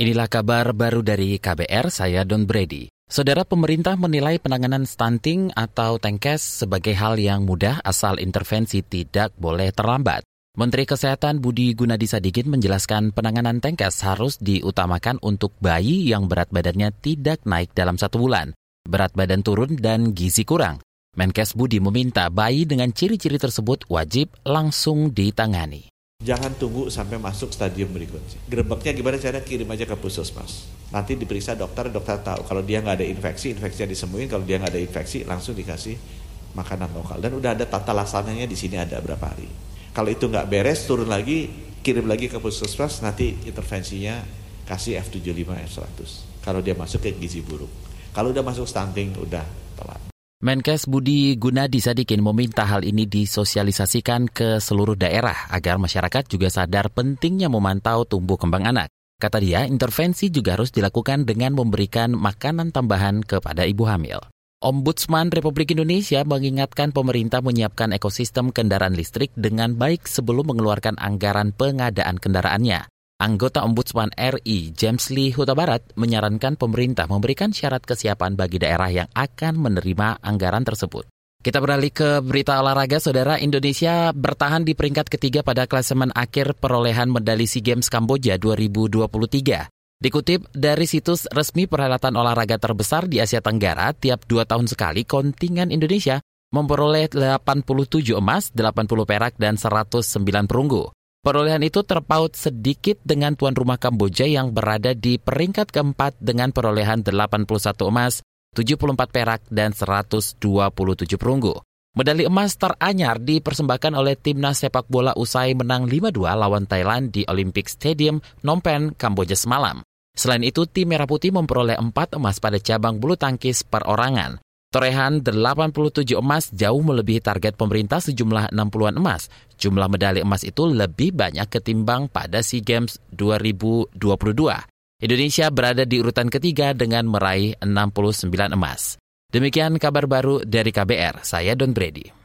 Inilah kabar baru dari KBR, saya Don Brady. Saudara pemerintah menilai penanganan stunting atau tengkes sebagai hal yang mudah asal intervensi tidak boleh terlambat. Menteri Kesehatan Budi Gunadi Sadikin menjelaskan penanganan tengkes harus diutamakan untuk bayi yang berat badannya tidak naik dalam satu bulan, berat badan turun dan gizi kurang. Menkes Budi meminta bayi dengan ciri-ciri tersebut wajib langsung ditangani. Jangan tunggu sampai masuk stadium berikutnya. Gerebeknya gimana cara kirim aja ke puskesmas. Nanti diperiksa dokter, dokter tahu kalau dia nggak ada infeksi, infeksinya disembuhin. Kalau dia nggak ada infeksi, langsung dikasih makanan lokal. Dan udah ada tata laksananya di sini ada berapa hari. Kalau itu nggak beres, turun lagi, kirim lagi ke puskesmas. Nanti intervensinya kasih F75, F100. Kalau dia masuk ke gizi buruk. Kalau udah masuk stunting, udah telat. Menkes Budi Gunadi Sadikin meminta hal ini disosialisasikan ke seluruh daerah agar masyarakat juga sadar pentingnya memantau tumbuh kembang anak. Kata dia, intervensi juga harus dilakukan dengan memberikan makanan tambahan kepada ibu hamil. Ombudsman Republik Indonesia mengingatkan pemerintah menyiapkan ekosistem kendaraan listrik dengan baik sebelum mengeluarkan anggaran pengadaan kendaraannya. Anggota Ombudsman RI James Lee Huta Barat menyarankan pemerintah memberikan syarat kesiapan bagi daerah yang akan menerima anggaran tersebut. Kita beralih ke berita olahraga, saudara Indonesia bertahan di peringkat ketiga pada klasemen akhir perolehan medali SEA Games Kamboja 2023. Dikutip dari situs resmi perhelatan olahraga terbesar di Asia Tenggara, tiap dua tahun sekali kontingen Indonesia memperoleh 87 emas, 80 perak, dan 109 perunggu. Perolehan itu terpaut sedikit dengan tuan rumah Kamboja yang berada di peringkat keempat dengan perolehan 81 emas, 74 perak, dan 127 perunggu. Medali emas teranyar dipersembahkan oleh timnas sepak bola usai menang 5-2 lawan Thailand di Olympic Stadium Phnom Penh, Kamboja semalam. Selain itu, tim Merah Putih memperoleh 4 emas pada cabang bulu tangkis perorangan. Torehan 87 emas jauh melebihi target pemerintah sejumlah 60-an emas. Jumlah medali emas itu lebih banyak ketimbang pada SEA Games 2022. Indonesia berada di urutan ketiga dengan meraih 69 emas. Demikian kabar baru dari KBR, saya Don Brady.